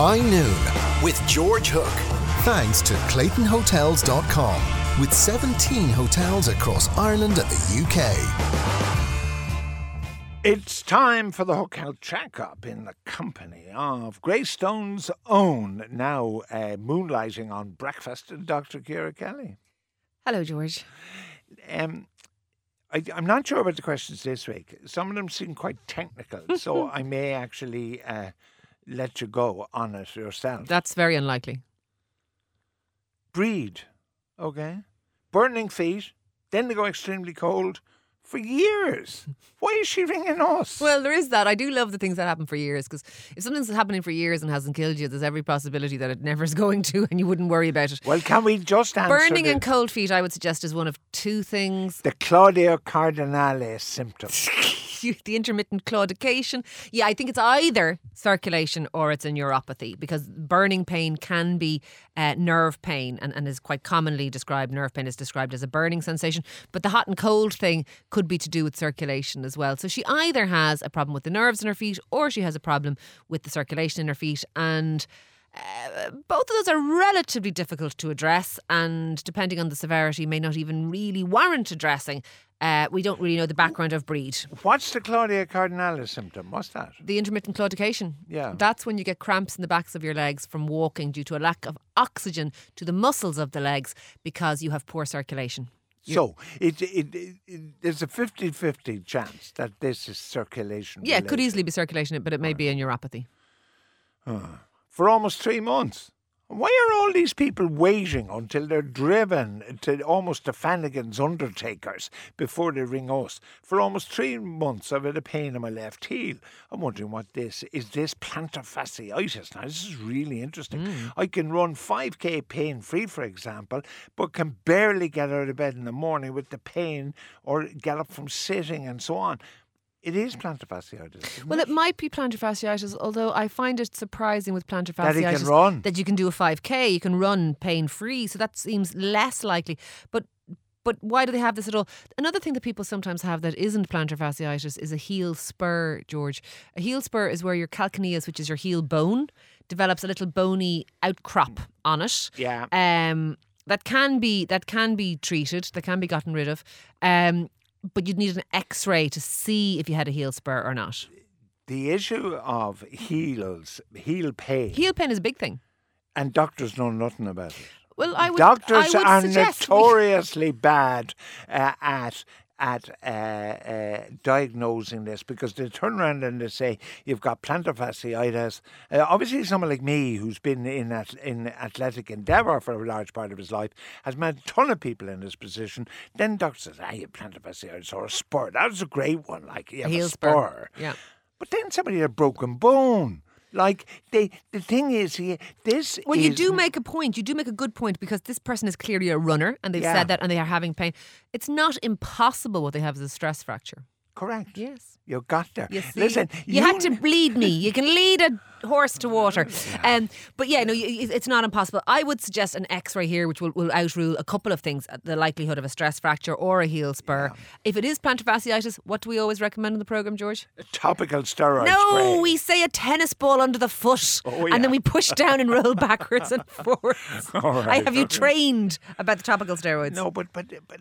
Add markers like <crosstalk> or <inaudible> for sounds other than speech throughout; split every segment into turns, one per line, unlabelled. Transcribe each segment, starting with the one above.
High Noon with George Hook. Thanks to ClaytonHotels.com with 17 hotels across Ireland and the UK.
It's time for the Hook Out Checkup in the company of Greystones' own, now uh, moonlighting on breakfast, Dr. Ciara Kelly.
Hello, George.
Um, I, I'm not sure about the questions this week. Some of them seem quite technical, so <laughs> I may actually uh, let you go on it yourself.
That's very unlikely.
Breed, okay? Burning feet, then they go extremely cold for years. <laughs> Why is she ringing us?
Well, there is that. I do love the things that happen for years because if something's happening for years and hasn't killed you, there's every possibility that it never is going to, and you wouldn't worry about it.
Well, can we just answer
Burning
the,
and cold feet, I would suggest, is one of two things.
the Claudia Cardinale symptom? <laughs>
the intermittent claudication. Yeah, I think it's either circulation or it's a neuropathy because burning pain can be uh, nerve pain and, and is quite commonly described. Nerve pain is described as a burning sensation, but the hot and cold thing could be to do with circulation as well. So she either has a problem with the nerves in her feet or she has a problem with the circulation in her feet. And uh, both of those are relatively difficult to address, and depending on the severity, may not even really warrant addressing. Uh, we don't really know the background of breed.
What's the Claudia Cardinale's symptom? What's that?
The intermittent claudication.
Yeah.
That's when you get cramps in the backs of your legs from walking due to a lack of oxygen to the muscles of the legs because you have poor circulation.
So it, it, it, it there's a 50-50 chance that this is circulation.
Yeah, it could easily be circulation, but it may be a neuropathy.
For almost three months. Why are all these people waiting until they're driven to almost to Flanagan's undertakers before they ring us? For almost three months, I've had a pain in my left heel. I'm wondering what this is. This plantar fasciitis. Now, this is really interesting. Hmm. I can run 5k pain free, for example, but can barely get out of bed in the morning with the pain or get up from sitting and so on. It is plantar fasciitis.
Well,
it?
it might be plantar fasciitis, although I find it surprising with plantar
fasciitis That can
that you can do a 5K, you can run pain free. So that seems less likely. But but why do they have this at all? Another thing that people sometimes have that isn't plantar fasciitis is a heel spur, George. A heel spur is where your calcaneus, which is your heel bone, develops a little bony outcrop on it.
Yeah.
Um, that can be that can be treated, that can be gotten rid of. Um, but you'd need an X-ray to see if you had a heel spur or not.
the issue of heels, heel pain,
Heel pain is a big thing.
and doctors know nothing about it.
Well, I would.
doctors
I would
are
suggest we-
notoriously bad uh, at at uh, uh, diagnosing this because they turn around and they say you've got plantar fasciitis. Uh, obviously, someone like me who's been in at, in athletic endeavour for a large part of his life has met a ton of people in this position. Then doctor says, "Ah, you have plantar fasciitis or a spur." That was a great one. Like you have
heel
a
spur.
spur.
Yeah.
But then somebody had a broken bone. Like they, the thing is, here, this.
Well, you do make a point. You do make a good point because this person is clearly a runner, and they've
Yeah.
said that, and they are having pain. It's not impossible what they have is a stress fracture.
Correct.
Yes.
You got there.
You see,
Listen,
you, had to lead me. You can lead a horse to water. Um, but yeah, no, it's not impossible. I would suggest an X-ray here, which will, will outrule a couple of things: uh, the likelihood of a stress fracture or a heel spur. If it is plantar fasciitis, what do we always recommend in the program, George?
A topical steroid
No,
spray.
we say a tennis ball under the foot,
Oh,
and then we push down and roll backwards and <laughs> forwards.
All
I have you trained about the topical steroids.
No, but but but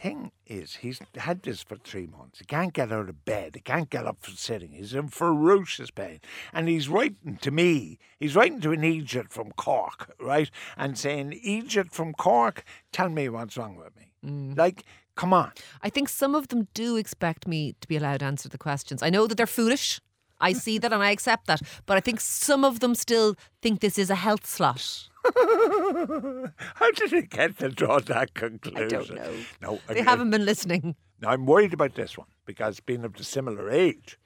thing is, he's had this for three months. He can't get out of bed. He can't get up from sitting. He's in ferocious pain, and he's writing to me. He's writing to an Egypt from Cork, right, and saying, "Egypt from Cork, tell me what's wrong with me."
Mm.
Like, come on.
I think some of them do expect me to be allowed to answer the questions. I know that they're foolish. I see that and I accept that. But I think some of them still think this is a health slot. <laughs>
How did he get to draw that conclusion?
I don't know.
No,
They
I-
haven't been listening.
Now, I'm worried about this one because being of the similar age.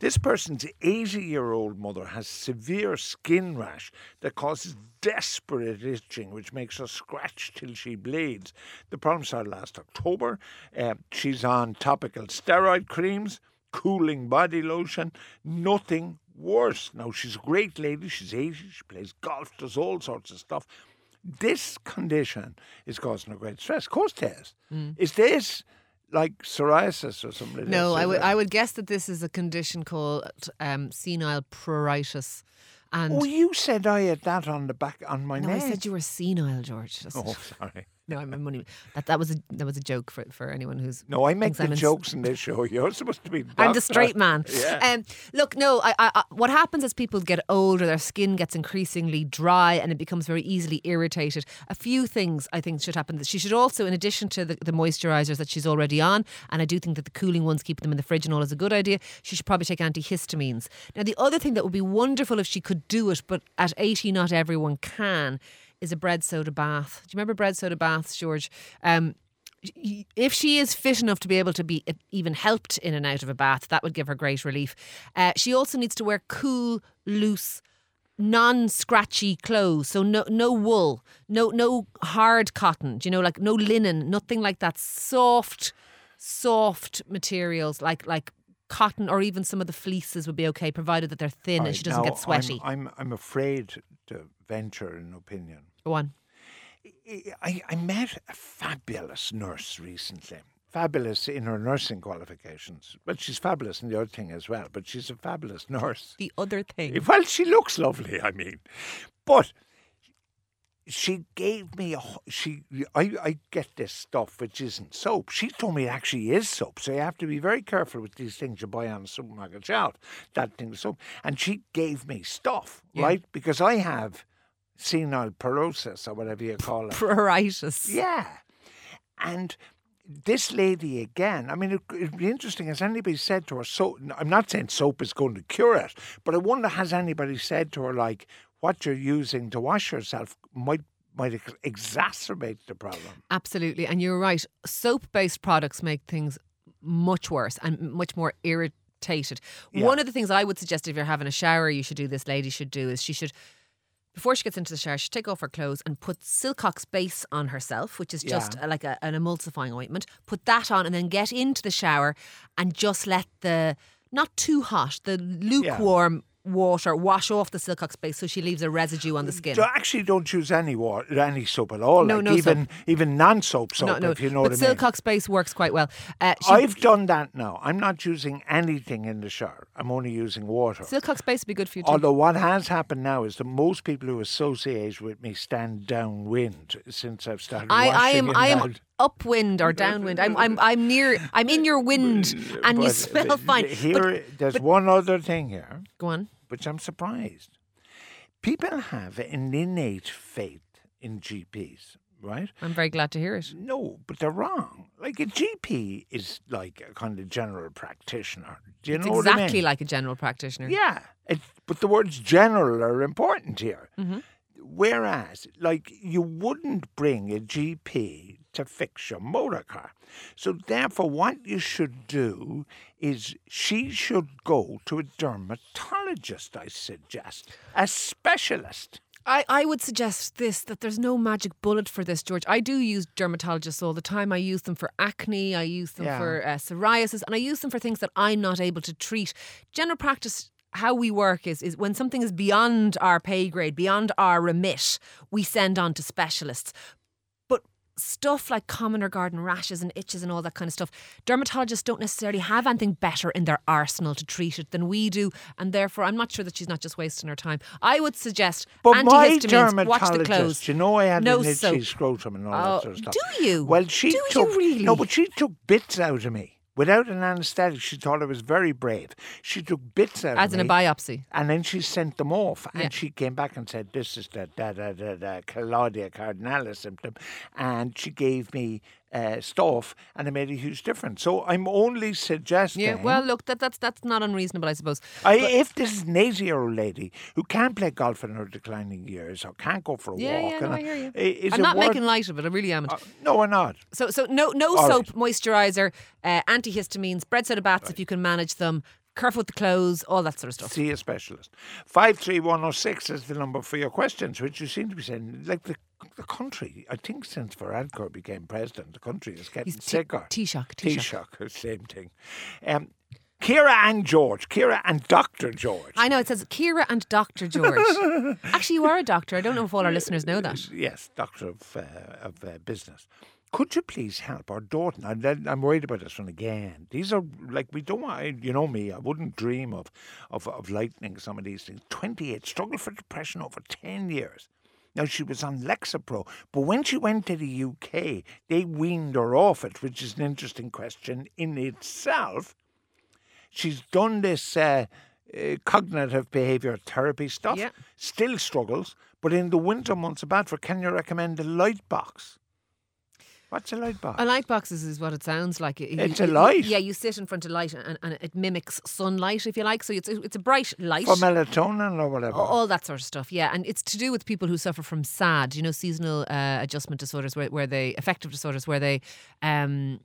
This person's 80 year old mother has severe skin rash that causes desperate itching, which makes her scratch till she bleeds. The problem started last October. Uh, she's on topical steroid creams, cooling body lotion, nothing worse. Now, she's a great lady. She's 80. She plays golf, does all sorts of stuff. This condition is causing her great stress. Of course, it is. Is this like psoriasis or something.
No. I would I would guess that this is a condition called um, senile pruritus. And
Oh, you said I had that on the back on my
no,
neck.
I said you were senile, George. That's-
Oh, sorry.
No, I'm only that that was a that was a joke for for anyone who's
No, I make the jokes in this show. <laughs> You're supposed to be.
I'm the straight man.
Yeah.
Um, look, no. I, I, I, what happens as people get older, their skin gets increasingly dry, and it becomes very easily irritated. A few things I think should happen. She should also, in addition to the, the moisturisers that she's already on, and I do think that the cooling ones, keep them in the fridge and all, is a good idea. She should probably take antihistamines. Now, the other thing that would be wonderful if she could do it, but at 80, not everyone can, is a bread soda bath. Do you remember bread soda baths, George? Um, if she is fit enough to be able to be even helped in and out of a bath, that would give her great relief. Uh, she also needs to wear cool, loose, non-scratchy clothes. So no, no wool, no, no hard cotton. Do you know, like no linen, nothing like that. Soft, soft materials like like cotton or even some of the fleeces would be okay, provided that they're thin and she doesn't get sweaty.
I'm, I'm I'm afraid to venture an opinion.
Go on.
I, I met a fabulous nurse recently. Fabulous in her nursing qualifications. Well, she's fabulous in the other thing as well, but she's a fabulous <laughs> nurse.
The other thing.
Well, she looks lovely, I mean. But she gave me a she I, I get this stuff which isn't soap. She told me it actually is soap, so you have to be very careful with these things you buy on the supermarket shelf. That thing is soap. And she gave me stuff,
Yeah.
right? Because I have senile parosis or whatever you call it.
Pruritus.
Yeah. And this lady again, I mean, it, it'd be interesting. Has anybody said to her, so I'm not saying soap is going to cure it, but I wonder, has anybody said to her, like, what you're using to wash yourself might might ex- exacerbate the problem?
Absolutely. And you're right. Soap based products make things much worse and much more irritated.
Yeah.
One of the things I would suggest if you're having a shower, you should do, this lady should do, is she should. Before she gets into the shower, she should take off her clothes and put Silcocks base on herself, which is just
Yeah.
like a, an emulsifying ointment. Put that on and then get into the shower and just let the, not too hot, the lukewarm water wash off the Silcocks base so she leaves a residue on the skin.
So actually, don't use any water, any soap at all.
No,
like
no
even even non-soap soap,
no, no.
if you know
but
what I mean.
Silcocks base works quite well. Uh,
I've done that now. I'm not using anything in the shower. I'm only using water.
Silcocks base would be good for you too.
Although what has happened now is that most people who associate with me stand downwind since I've started
I, I am I am upwind or downwind. I'm I'm I'm near. I'm in your wind, <laughs> and you smell fine.
Here, there's one other thing here,
Go on.
Which I'm surprised. People have an innate faith in GPs, right?
I'm very glad to hear it.
No, but they're wrong. Like a GP is like a kind of general practitioner. Do you
It's
know what I mean?
exactly like a general practitioner.
Yeah, it, but the words general are important here.
Mm-hmm.
Whereas, like, you wouldn't bring a GP to fix your motor car. So, therefore, what you should do is she should go to a dermatologist, I suggest, a specialist.
I, I would suggest this that there's no magic bullet for this, George. I do use dermatologists all the time. I use them for acne, I use them
Yeah.
for uh, psoriasis, and I use them for things that I'm not able to treat. General practice. How we work is, is when something is beyond our pay grade, beyond our remit, we send on to specialists. Stuff like common or garden rashes and itches and all that kind of stuff, dermatologists don't necessarily have anything better in their arsenal to treat it than we do. And therefore, I'm not sure that she's not just wasting her time. I would suggest
But my
antihistamines, watch the clothes.
dermatologist, you know, I had
No
an itchy
soap.
scrotum and all
Oh,
that sort of stuff.
do you?
Well, she
Do you really?
no, but she took bits out of me without an anaesthetic. She thought I was very brave. She took bits out
As
of
in a biopsy.
And then she sent them off, and she came back and said, "This is the da da da da Claudia Cardinale's symptom," and she gave me uh, stuff, and it made a huge difference. So I'm only suggesting.
Yeah, well, look, that, that's that's not unreasonable, I suppose.
I, if this is an 80 year old lady who can't play golf in her declining years or can't go for a
Yeah,
walk,
yeah, no, I hear you.
is
I'm not
worth-
making light of it. I really am.
Uh, no, we're not.
So, so no, no
All
soap, moisturizer, uh, antihistamines, bread soda baths if you can manage them. Careful with the clothes, all that sort of stuff.
See a specialist. 53106 is the number for your questions, which you seem to be saying. Like the, the country, I think since Varadkar became president, the country is getting
He's T-
sicker.
Taoiseach, Taoiseach. <laughs>
Same thing. Um, Ciara and George, Ciara and Dr. George.
I know it says Ciara and Dr. George. <laughs> Actually, you are a doctor. I don't know if all our listeners know that.
Yes, doctor of, uh, of uh, business. Could you please help our daughter? I'm worried about this one again. These are like we don't want. You know me. I wouldn't dream of, of of lightening some of these things. Twenty eight, struggled for depression over ten years. Now she was on Lexapro, but when she went to the UK, they weaned her off it, which is an interesting question in itself. She's done this uh, uh, cognitive behaviour therapy stuff.
Yeah.
Still struggles, but in the winter months, are bad for. Can you recommend a light box? What's a light box?
A light boxes is what it sounds like. You-
It's
you-
a
you-
light.
Yeah, you sit in front of light and, and it mimics sunlight, if you like. So it's a, it's a bright light.
for melatonin or whatever.
all that sort of stuff, yeah, and it's to do with people who suffer from SAD, you know, seasonal uh, adjustment disorders, where, where they affective disorders, where they, um,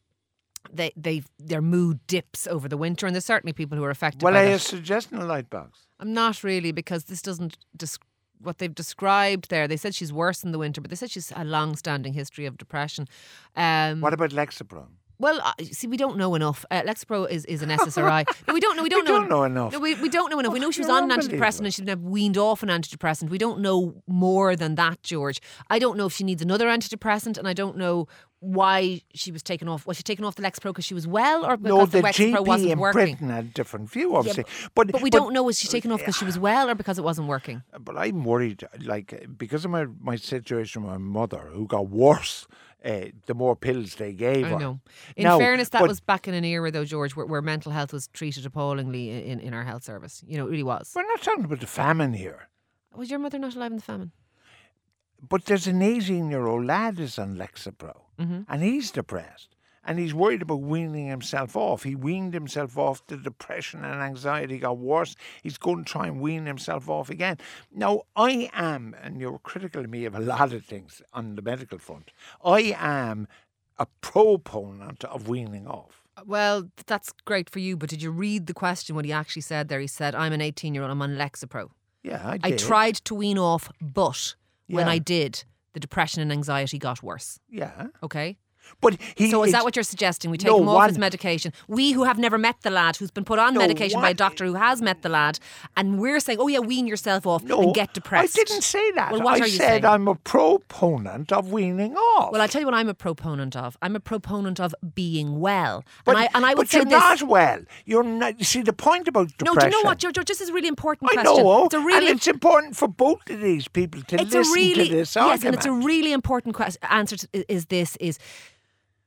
they they their mood dips over the winter, and there's certainly people who are affected.
well,
by
are
that.
you suggesting a light box?
I'm not really because this doesn't desc- what they've described there. They said she's worse in the winter, but they said she's a long-standing history of depression. Um,
What about Lexapro?
well, uh, see, we don't know enough. Uh, Lexapro is, is an SSRI. <laughs> no, we don't know. We don't
We
know.
don't know enough.
No, we, we don't know enough. we know she was on an antidepressant and she's been weaned off an antidepressant. We don't know more than that, George. I don't know if she needs another antidepressant, and I don't know why she was taken off. Was she taken off the Lexapro because she was well, or because
No,
the
the
Lexapro
GP
wasn't
in
working?
Britain had a different view, obviously.
but,
but
we don't know was she taken off because she was well or because it wasn't working.
But I'm worried, like because of my my situation with my mother, who got worse. Uh, the more pills they gave
I
her.
know. In
Now,
fairness, that
but-
was back in an era, though, George, where, where mental health was treated appallingly in, in our health service. You know, it really was.
We're not talking about the famine here.
Was your mother not alive in the famine?
But there's an 18 year old lad is on Lexapro,
Mm-hmm.
and he's depressed. And he's worried about weaning himself off. He weaned himself off. The depression and anxiety got worse. He's going to try and wean himself off again. Now, I am, and you're critical of me of a lot of things on the medical front, I am a proponent of weaning off.
Well, that's great for you, but did you read the question? What he actually said there? He said, "I'm an 18 year old. I'm on Lexapro.
Yeah, I did.
I tried to wean off, but when I did, the depression and anxiety got worse."
Yeah.
Okay.
But he.
So is that what you're suggesting? We take
No,
him off
one-
his medication. We who have never met the lad, who's been put on
No,
medication by a doctor who has met the lad, and we're saying, "Oh yeah, wean yourself off
No,
and get depressed."
I didn't say that.
Well, what
I
are you
said
saying?
I'm a proponent of weaning off.
Well, I'll tell you what I'm a proponent of. I'm a proponent of being well.
But,
and I and I would
but
say
you're
this.
not well. You're not. You see, the point about depression.
no, do you know what, George? This is a really important
I
question.
know,
It's a really
and it's important for both of these people to listen
really
to this argument.
yes, and it's a really important question. Answer to, is this is.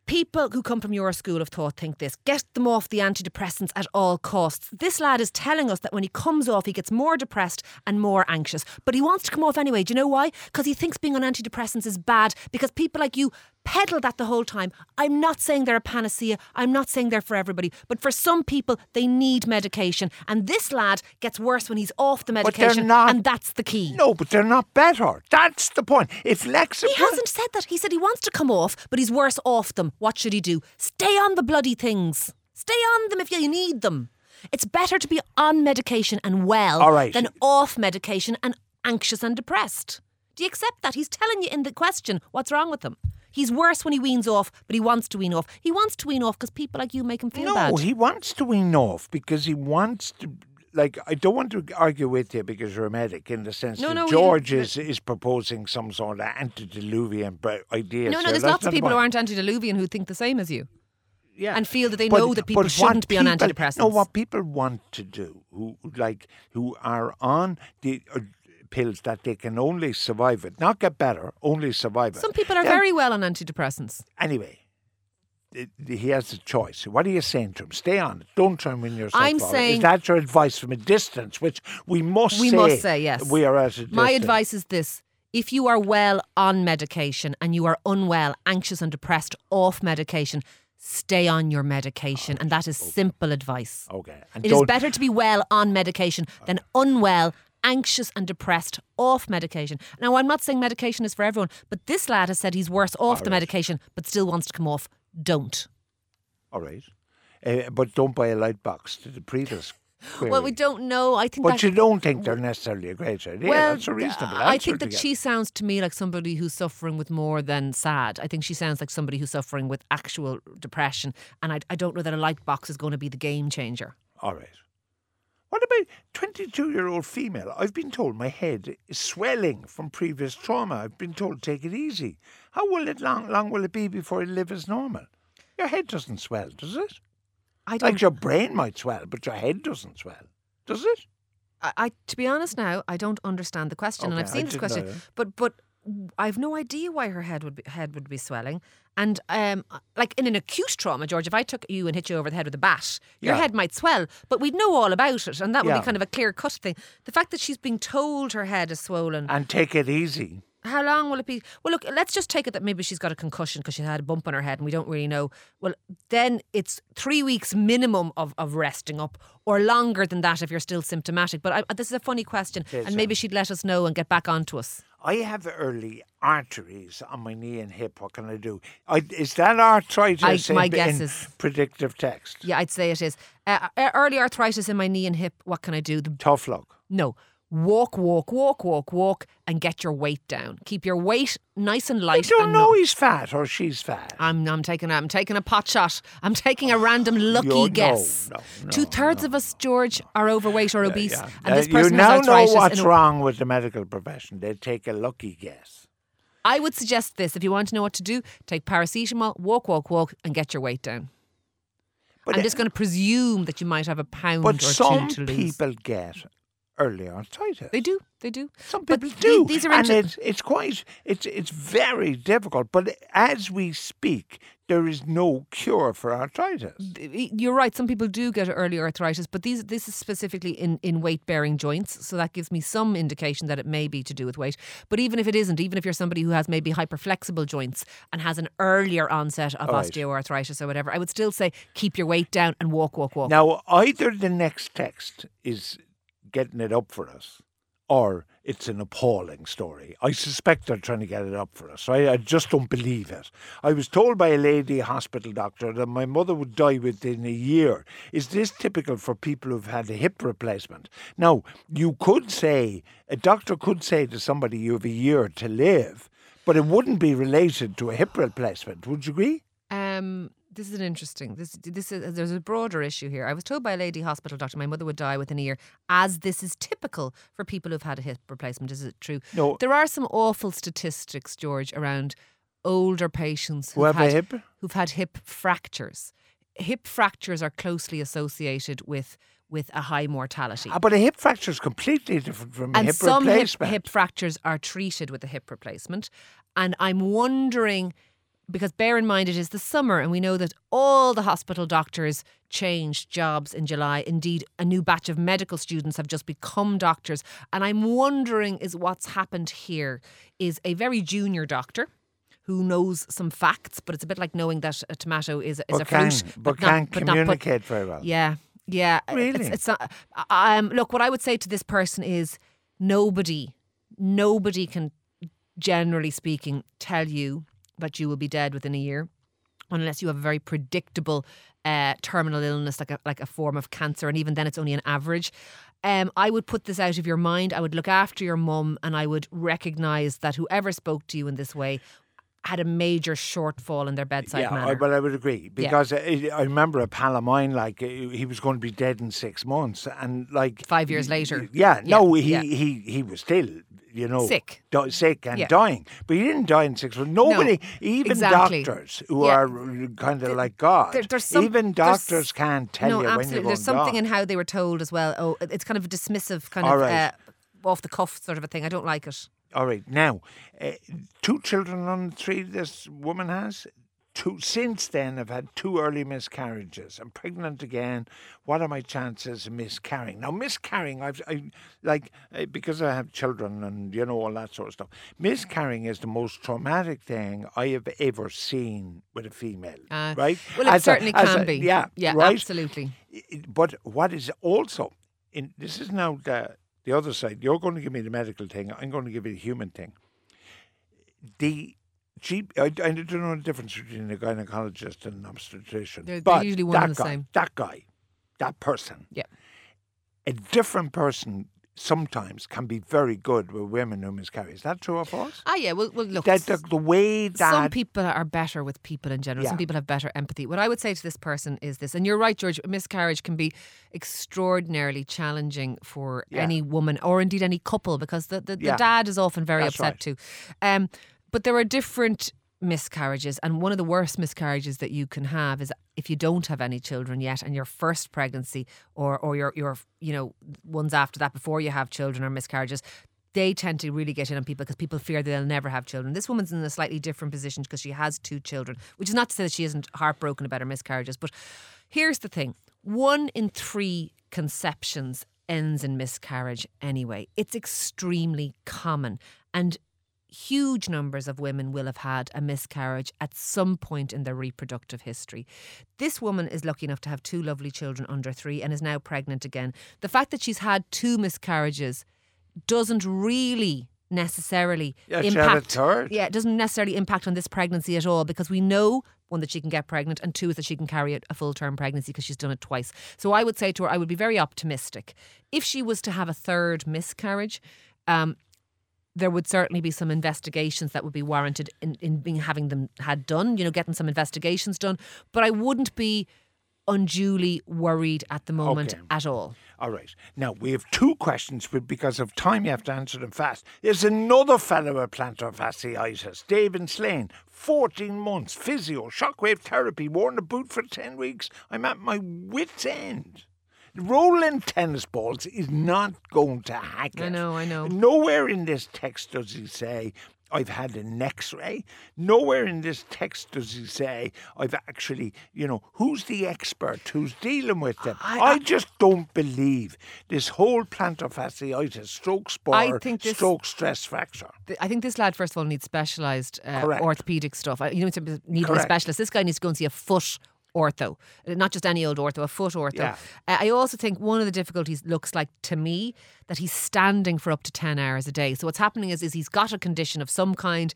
People who come from your school of thought think this get them off the antidepressants at all costs. This lad is telling us that when he comes off, he gets more depressed and more anxious. But he wants to come off anyway. Do you know why? Because he thinks being on antidepressants is bad because people like you peddle that the whole time. I'm not saying they're a panacea. I'm not saying they're for everybody. But for some people, they need medication. And this lad gets worse when he's off the medication.
But they're not-
And that's the key.
no, but they're not better. That's the point. If Lexapro,
He hasn't said that. He said he wants to come off, but he's worse off them. What should he do? Stay on the bloody things. Stay on them if you need them. It's better to be on medication and well
All right.
than off medication and anxious and depressed. Do you accept that? He's telling you in the question what's wrong with him. He's worse when he weans off, but he wants to wean off. He wants to wean off because people like you make him feel
no,
bad.
No, he wants to wean off because he wants to. Like, I don't want to argue with you because you're a medic in the sense
No,
that
no,
George is, is proposing some sort of antediluvian idea.
no, no,
here.
there's lots of people who aren't antediluvian who think the same as you.
yeah.
and feel that they
But-
know that people shouldn't
what
be on
people-
antidepressants.
No, what people want to do, who like who are on the uh, pills that they can only survive it, not get better, only survive it.
Some people are very well on antidepressants.
anyway. He has a choice. What are you saying to him? Stay on it. Don't turn win yourself.
I'm saying-
is that your advice from a distance, which we must
We
say
must say, yes.
We are at a distance.
My advice is this. If you are well on medication and you are unwell, anxious and depressed off medication, stay on your medication. And that is simple advice.
Okay, and
It is better to be well on medication than unwell, anxious and depressed off medication. Now, I'm not saying medication is for everyone, but this lad has said he's worse off the medication but still wants to come off. Don't.
All right, uh, but don't buy a light box to the previous. <laughs>
Well, we don't know. I think
But
that
you don't think they're necessarily a great idea.
Well,
That's a reasonable
I think that she sounds to me like somebody who's suffering with more than sad. I think she sounds like somebody who's suffering with actual depression. And I, I don't know that a light box is going to be the game changer.
All right. What about 22 year old female? I've been told my head is swelling from previous trauma. I've been told take it easy. How will it long long will it be before it live as normal? Your head doesn't swell, does it?
I don't.
Like your brain might swell, but your head doesn't swell. Does it?
I, I, to be honest now, I don't understand the question, and I've
I
seen this question, but but I've no idea why her head would be, head would be swelling. And um, like in an acute trauma, George, if I took you and hit you over the head with a bat, your
Yeah.
head might swell, but we'd know all about it, and that would
Yeah.
be kind of a clear cut thing. The fact that she's being told her head is swollen,
And take it easy.
How long will it be? Well, look, let's just take it that maybe she's got a concussion because she had a bump on her head and we don't really know. Well, then it's three weeks minimum of, of resting up or longer than that if you're still symptomatic. But I, this is a funny question
Yes,
and maybe she'd let us know and get back onto us.
I have early arteries on my knee and hip. What can I do? I, is that arthritis
I- my
in,
guess
in
is-
predictive text?
Yeah, I'd say it is. Uh, uh, early arthritis in my knee and hip, what can I do? The,
Tough luck.
no. Walk, walk, walk, walk, walk, and get your weight down. Keep your weight nice and
I
light.
don't know
no-
he's fat or she's fat.
I'm, I'm taking a, I'm taking a pot shot. I'm taking a random <sighs> lucky
no,
guess.
no, no,
Two thirds of us, George, are overweight or obese,
Yeah.
and
Uh,
this person
you now
has
know what's wrong with the medical profession. They take a lucky guess.
I would suggest this: if you want to know what to do, take paracetamol, walk, walk, walk, and get your weight down.
But
I'm just going to presume that you might have a pound
but
or
some
two to lose.
people get early arthritis.
they do, they do.
Some people
the-
do,
these are
and
inter-
it's it's quite it's it's very difficult. But as we speak, there is no cure for arthritis.
You're right. Some people do get early arthritis, but these this is specifically in, in weight bearing joints. So that gives me some indication that it may be to do with weight. But even if it isn't, even if you're somebody who has maybe hyperflexible joints and has an earlier onset of
right.
osteoarthritis or whatever, I would still say keep your weight down and walk, walk, walk.
Now, either the next text is getting it up for us, or it's an appalling story. I suspect they're trying to get it up for us. I, I just don't believe it. I was told by a lady hospital doctor that my mother would die within a year. Is this typical for people who've had a hip replacement? Now, you could say, a doctor could say to somebody, you have a year to live, but it wouldn't be related to a hip replacement. Would you agree?
Um, this is an interesting. This this is there's a broader issue here. I was told by a lady hospital doctor my mother would die within a year, as this is typical for people who've had a hip replacement. Is it true?
No.
There are some awful statistics, George, around older patients
Who
who've
have a
had,
hip?
who've had hip fractures. Hip fractures are closely associated with with a high mortality.
Ah, but a hip fracture is completely different from a hip
some hip,
replacement.
hip fractures are treated with a hip replacement. And I'm wondering, because bear in mind it is the summer, and we know that all the hospital doctors changed jobs in July. Indeed, a new batch of medical students have just become doctors. And I'm wondering is what's happened here is a very junior doctor. Who knows some facts, but it's a bit like knowing that a tomato is, is
but
a
can,
fruit,
but,
not-
can't
but put-
communicate very well.
yeah, yeah. It's-
Really?
It's, not. Um, look, what I would say to this person is nobody, nobody can, generally speaking, tell you that you will be dead within a year, unless you have a very predictable uh, terminal illness, like a like a form of cancer, and even then, it's only an average. Um, I would put this out of your mind. I would look after your mum, and I would recognise that whoever spoke to you in this way had a major shortfall in their bedside
yeah,
manner.
Well, I would agree because I, I remember a pal of mine, like uh, he was going to be dead in six months, and like
Five years later.
Yeah,
Yeah,
no, he
yeah.
he he was still, you know,
Sick.
di- sick and
Yeah.
dying, but he didn't die in six months. Nobody, even
exactly.
doctors who
Yeah.
are kind of like God,
there- there's some-
even doctors can't tell
no,
you when
absolutely.
you're going
There's something in how they were told as well. Oh, it's kind of a dismissive kind
All
of
right.
uh, off the cuff sort of a thing. I don't like it.
All right, now, uh, two children on three this woman has. Two, since then, I've had two early miscarriages. I'm pregnant again. What are my chances of miscarrying? Now, miscarrying, I've, I like uh, because I have children and you know all that sort of stuff. Miscarrying is the most traumatic thing I have ever seen with a female.
Uh,
right?
Well, it
As
certainly
as
can
a-
be.
Yeah,
yeah,
right.
absolutely.
But what is also in this is now the the other side. You're going to give me the medical thing. I'm going to give you the human thing. The I don't know the difference between a gynecologist and an obstetrician.
They're- they're usually one
that
and the
guy,
same.
That guy, that person,
Yeah.
a different person sometimes can be very good with women who miscarry. Is that true or false?
Ah, yeah. Well, well look.
That the, the way that
some people are better with people in general.
Yeah.
Some people have better empathy. What I would say to this person is this, and you're right, George. Miscarriage can be extraordinarily challenging for
Yeah.
any woman or indeed any couple because the, the, the
Yeah.
dad is often very
That's
upset
right.
too. Um, but there are different miscarriages, and one of the worst miscarriages that you can have is if you don't have any children yet, and your first pregnancy or or your your you know ones after that before you have children are miscarriages. They tend to really get in on people because people fear they'll never have children. This woman's in a slightly different position because she has two children, which is not to say that she isn't heartbroken about her miscarriages. But here's the thing one in three conceptions ends in miscarriage anyway. It's extremely common. And huge numbers of women will have had a miscarriage at some point in their reproductive history. This woman is lucky enough to have two lovely children under three and is now pregnant again. The fact that she's had two miscarriages doesn't really necessarily
Yeah, she had a
impact yeah it doesn't necessarily impact on this pregnancy at all because we know one that she can get pregnant and two is that she can carry a, a full term pregnancy because she's done it twice so i would say to her i would be very optimistic if she was to have a third miscarriage um, there would certainly be some investigations that would be warranted in, in being having them had done, you know, getting some investigations done. But I wouldn't be unduly worried at the moment
Okay.
at all.
All right. Now, we have two questions, but because of time, you have to answer them fast. There's another fellow with plantar fasciitis, David Slane, 14 months, physio, shockwave therapy, worn a boot for 10 weeks. I'm at my wit's end. Rolling tennis balls is not going to hack it.
I know, I know.
Nowhere in this text does he say, I've had an x ray. Nowhere in this text does he say, I've actually, you know, who's the expert who's dealing with them? I,
I-
just don't believe this whole plantar fasciitis, stroke spur,
think this-
stroke stress fracture.
Th- I think this lad, first of all, needs specialised uh, orthopedic stuff. Uh, You don't need a specialist. This guy needs to go and see a foot ortho, Uh, not just any old ortho, a foot ortho.
Yeah.
Uh, I also think one of the difficulties looks like to me that he's standing for up to 10 hours a day. So what's happening is, is he's got a condition of some kind.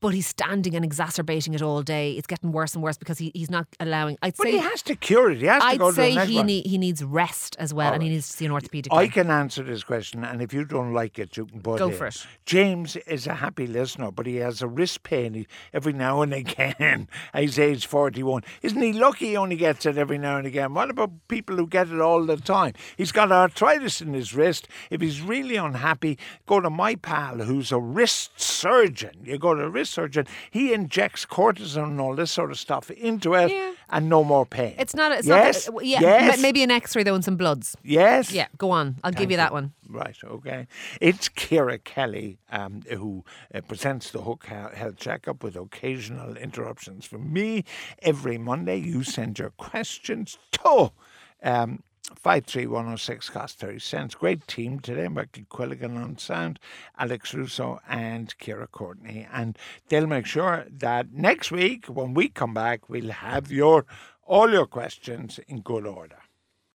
But he's standing and exacerbating it all day. It's getting worse and worse because he, he's not allowing. I'd
But
say
he has to cure it. He has
I'd
go to
say
the next
he need, he needs rest as well,
All
and he needs to see an orthopedic.
I
guy.
can answer this question, and if you don't like it, you can put
Go
in.
for it.
James is a happy listener, but he has a wrist pain he- every now and again. <laughs> He's age 41. Isn't he lucky he only gets it every now and again? What about people who get it all the time? He's got arthritis in his wrist. If he's really unhappy, go to my pal who's a wrist surgeon. You go to a wrist surgeon, he injects cortisone and all this sort of stuff into it,
Yeah.
and no more pain.
It's not. It's
yes,
not. Yeah.
yes,
Maybe an X-ray though and some bloods.
yes.
Yeah. Go on. I'll give you that one.
Right, okay. It's Ciara Kelly um, who uh, presents the Hook Health Checkup with occasional interruptions from me. Every Monday, you send your questions to um, 53106 cost 30 cents. Great team today. Michael Quilligan on sound, Alex Russo, and Kira Courtney. And they'll make sure that next week, when we come back, we'll have your all your questions in good order.